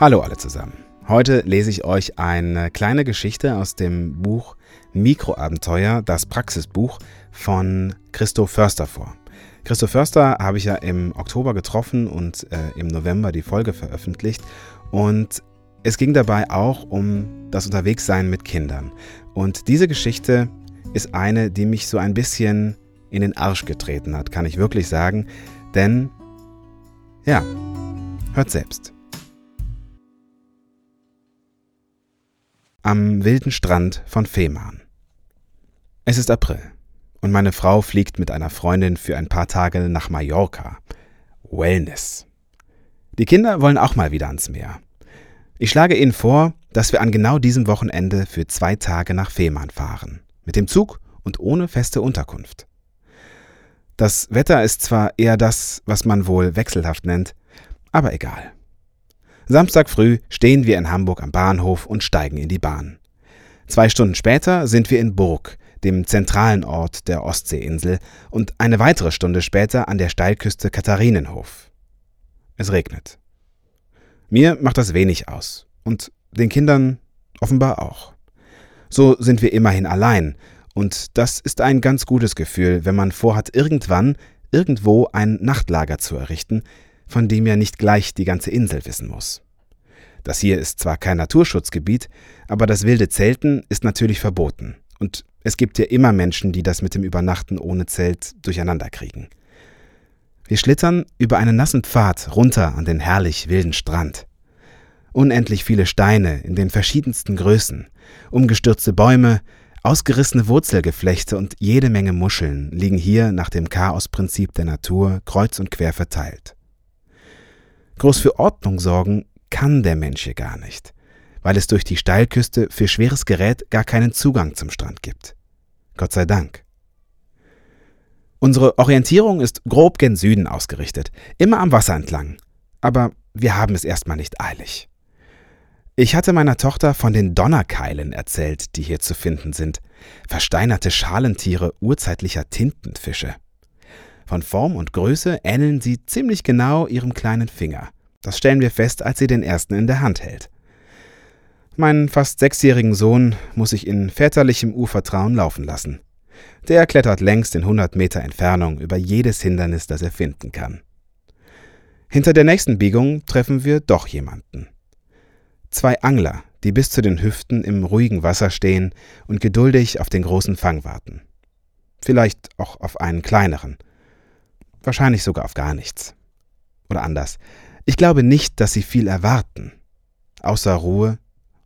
Hallo alle zusammen. Heute lese ich euch eine kleine Geschichte aus dem Buch Mikroabenteuer, das Praxisbuch von Christo Förster vor. Christo Förster habe ich ja im Oktober getroffen und äh, im November die Folge veröffentlicht. Und es ging dabei auch um das Unterwegssein mit Kindern. Und diese Geschichte ist eine, die mich so ein bisschen in den Arsch getreten hat, kann ich wirklich sagen. Denn, ja, hört selbst. Am wilden Strand von Fehmarn. Es ist April und meine Frau fliegt mit einer Freundin für ein paar Tage nach Mallorca. Wellness. Die Kinder wollen auch mal wieder ans Meer. Ich schlage ihnen vor, dass wir an genau diesem Wochenende für zwei Tage nach Fehmarn fahren. Mit dem Zug und ohne feste Unterkunft. Das Wetter ist zwar eher das, was man wohl wechselhaft nennt, aber egal. Samstag früh stehen wir in Hamburg am Bahnhof und steigen in die Bahn. Zwei Stunden später sind wir in Burg, dem zentralen Ort der Ostseeinsel, und eine weitere Stunde später an der Steilküste Katharinenhof. Es regnet. Mir macht das wenig aus und den Kindern offenbar auch. So sind wir immerhin allein, und das ist ein ganz gutes Gefühl, wenn man vorhat, irgendwann irgendwo ein Nachtlager zu errichten, von dem ja nicht gleich die ganze Insel wissen muss. Das hier ist zwar kein Naturschutzgebiet, aber das wilde Zelten ist natürlich verboten. Und es gibt ja immer Menschen, die das mit dem Übernachten ohne Zelt durcheinander kriegen. Wir schlittern über einen nassen Pfad runter an den herrlich wilden Strand. Unendlich viele Steine in den verschiedensten Größen, umgestürzte Bäume, ausgerissene Wurzelgeflechte und jede Menge Muscheln liegen hier nach dem Chaosprinzip der Natur kreuz und quer verteilt. Groß für Ordnung sorgen kann der Mensch hier gar nicht weil es durch die Steilküste für schweres Gerät gar keinen Zugang zum Strand gibt. Gott sei Dank. Unsere Orientierung ist grob gen Süden ausgerichtet, immer am Wasser entlang. Aber wir haben es erstmal nicht eilig. Ich hatte meiner Tochter von den Donnerkeilen erzählt, die hier zu finden sind. Versteinerte Schalentiere urzeitlicher Tintenfische. Von Form und Größe ähneln sie ziemlich genau ihrem kleinen Finger. Das stellen wir fest, als sie den ersten in der Hand hält. Meinen fast sechsjährigen Sohn muss ich in väterlichem Urvertrauen laufen lassen. Der klettert längst in 100 Meter Entfernung über jedes Hindernis, das er finden kann. Hinter der nächsten Biegung treffen wir doch jemanden. Zwei Angler, die bis zu den Hüften im ruhigen Wasser stehen und geduldig auf den großen Fang warten. Vielleicht auch auf einen kleineren. Wahrscheinlich sogar auf gar nichts. Oder anders. Ich glaube nicht, dass sie viel erwarten. Außer Ruhe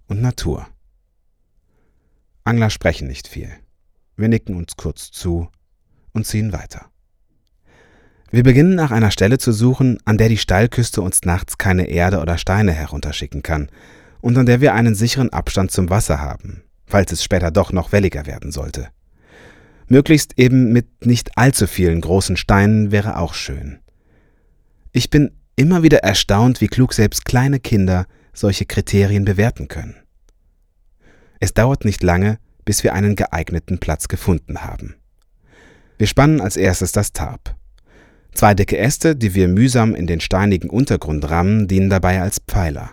und Natur. Angler sprechen nicht viel. Wir nicken uns kurz zu und ziehen weiter. Wir beginnen nach einer Stelle zu suchen, an der die Steilküste uns nachts keine Erde oder Steine herunterschicken kann und an der wir einen sicheren Abstand zum Wasser haben, falls es später doch noch welliger werden sollte. Möglichst eben mit nicht allzu vielen großen Steinen wäre auch schön. Ich bin immer wieder erstaunt, wie klug selbst kleine Kinder solche Kriterien bewerten können. Es dauert nicht lange, bis wir einen geeigneten Platz gefunden haben. Wir spannen als erstes das Tarp. Zwei dicke Äste, die wir mühsam in den steinigen Untergrund rammen, dienen dabei als Pfeiler.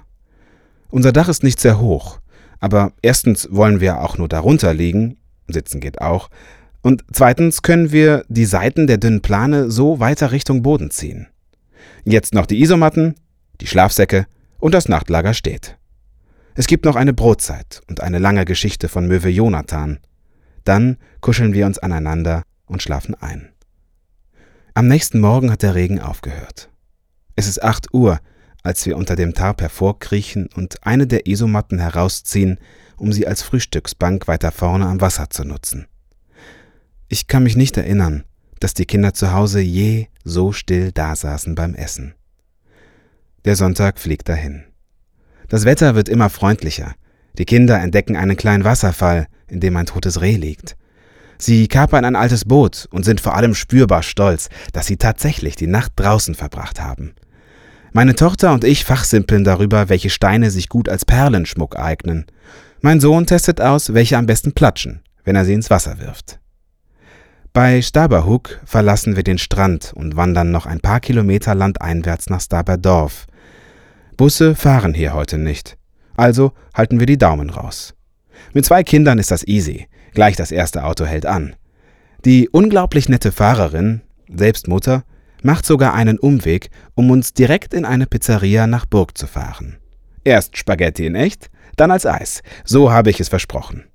Unser Dach ist nicht sehr hoch, aber erstens wollen wir auch nur darunter liegen, sitzen geht auch, und zweitens können wir die Seiten der dünnen Plane so weiter Richtung Boden ziehen. Jetzt noch die Isomatten, die Schlafsäcke und das Nachtlager steht. Es gibt noch eine Brotzeit und eine lange Geschichte von Möwe Jonathan. Dann kuscheln wir uns aneinander und schlafen ein. Am nächsten Morgen hat der Regen aufgehört. Es ist acht Uhr, als wir unter dem Tarp hervorkriechen und eine der Isomatten herausziehen, um sie als Frühstücksbank weiter vorne am Wasser zu nutzen. Ich kann mich nicht erinnern, dass die Kinder zu Hause je so still dasaßen beim Essen. Der Sonntag fliegt dahin. Das Wetter wird immer freundlicher. Die Kinder entdecken einen kleinen Wasserfall, in dem ein totes Reh liegt. Sie kapern ein altes Boot und sind vor allem spürbar stolz, dass sie tatsächlich die Nacht draußen verbracht haben. Meine Tochter und ich fachsimpeln darüber, welche Steine sich gut als Perlenschmuck eignen. Mein Sohn testet aus, welche am besten platschen, wenn er sie ins Wasser wirft. Bei Staberhook verlassen wir den Strand und wandern noch ein paar Kilometer landeinwärts nach Staberdorf, Busse fahren hier heute nicht. Also halten wir die Daumen raus. Mit zwei Kindern ist das easy. Gleich das erste Auto hält an. Die unglaublich nette Fahrerin, selbst Mutter, macht sogar einen Umweg, um uns direkt in eine Pizzeria nach Burg zu fahren. Erst Spaghetti in echt, dann als Eis. So habe ich es versprochen.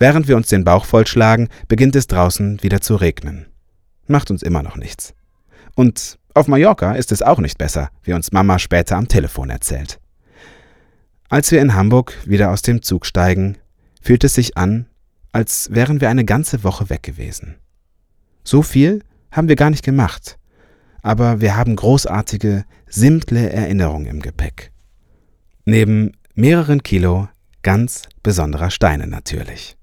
Während wir uns den Bauch vollschlagen, beginnt es draußen wieder zu regnen. Macht uns immer noch nichts. Und auf Mallorca ist es auch nicht besser, wie uns Mama später am Telefon erzählt. Als wir in Hamburg wieder aus dem Zug steigen, fühlt es sich an, als wären wir eine ganze Woche weg gewesen. So viel haben wir gar nicht gemacht, aber wir haben großartige, simple Erinnerungen im Gepäck. Neben mehreren Kilo ganz besonderer Steine natürlich.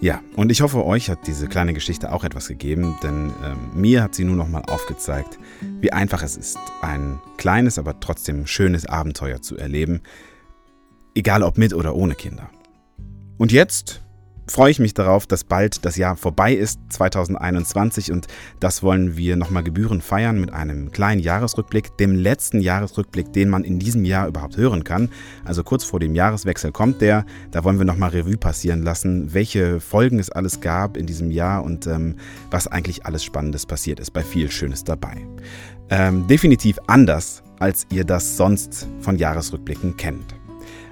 Ja, und ich hoffe, euch hat diese kleine Geschichte auch etwas gegeben, denn äh, mir hat sie nur noch mal aufgezeigt, wie einfach es ist, ein kleines, aber trotzdem schönes Abenteuer zu erleben, egal ob mit oder ohne Kinder. Und jetzt freue ich mich darauf, dass bald das Jahr vorbei ist, 2021, und das wollen wir nochmal Gebühren feiern mit einem kleinen Jahresrückblick, dem letzten Jahresrückblick, den man in diesem Jahr überhaupt hören kann. Also kurz vor dem Jahreswechsel kommt der, da wollen wir nochmal Revue passieren lassen, welche Folgen es alles gab in diesem Jahr und ähm, was eigentlich alles Spannendes passiert ist, bei viel Schönes dabei. Ähm, definitiv anders, als ihr das sonst von Jahresrückblicken kennt.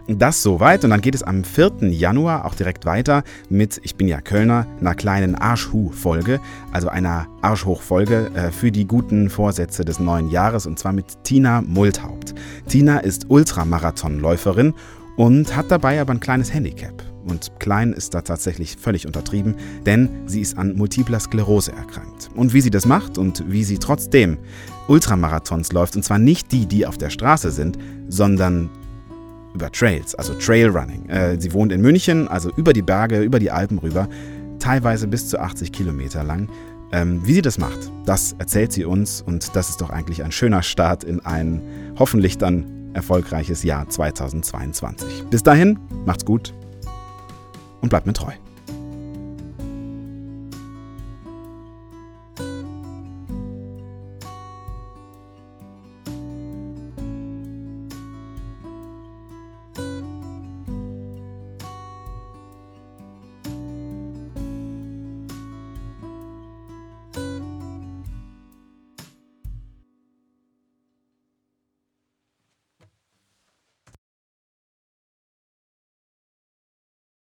Das soweit und dann geht es am 4. Januar auch direkt weiter mit, ich bin ja Kölner, einer kleinen Arschhu-Folge, also einer Arschhoch-Folge äh, für die guten Vorsätze des neuen Jahres und zwar mit Tina Multhaupt. Tina ist Ultramarathonläuferin und hat dabei aber ein kleines Handicap. Und klein ist da tatsächlich völlig untertrieben, denn sie ist an multipler Sklerose erkrankt. Und wie sie das macht und wie sie trotzdem Ultramarathons läuft, und zwar nicht die, die auf der Straße sind, sondern über Trails, also Trailrunning. Äh, sie wohnt in München, also über die Berge, über die Alpen rüber, teilweise bis zu 80 Kilometer lang. Ähm, wie sie das macht, das erzählt sie uns und das ist doch eigentlich ein schöner Start in ein hoffentlich dann erfolgreiches Jahr 2022. Bis dahin, macht's gut und bleibt mir treu.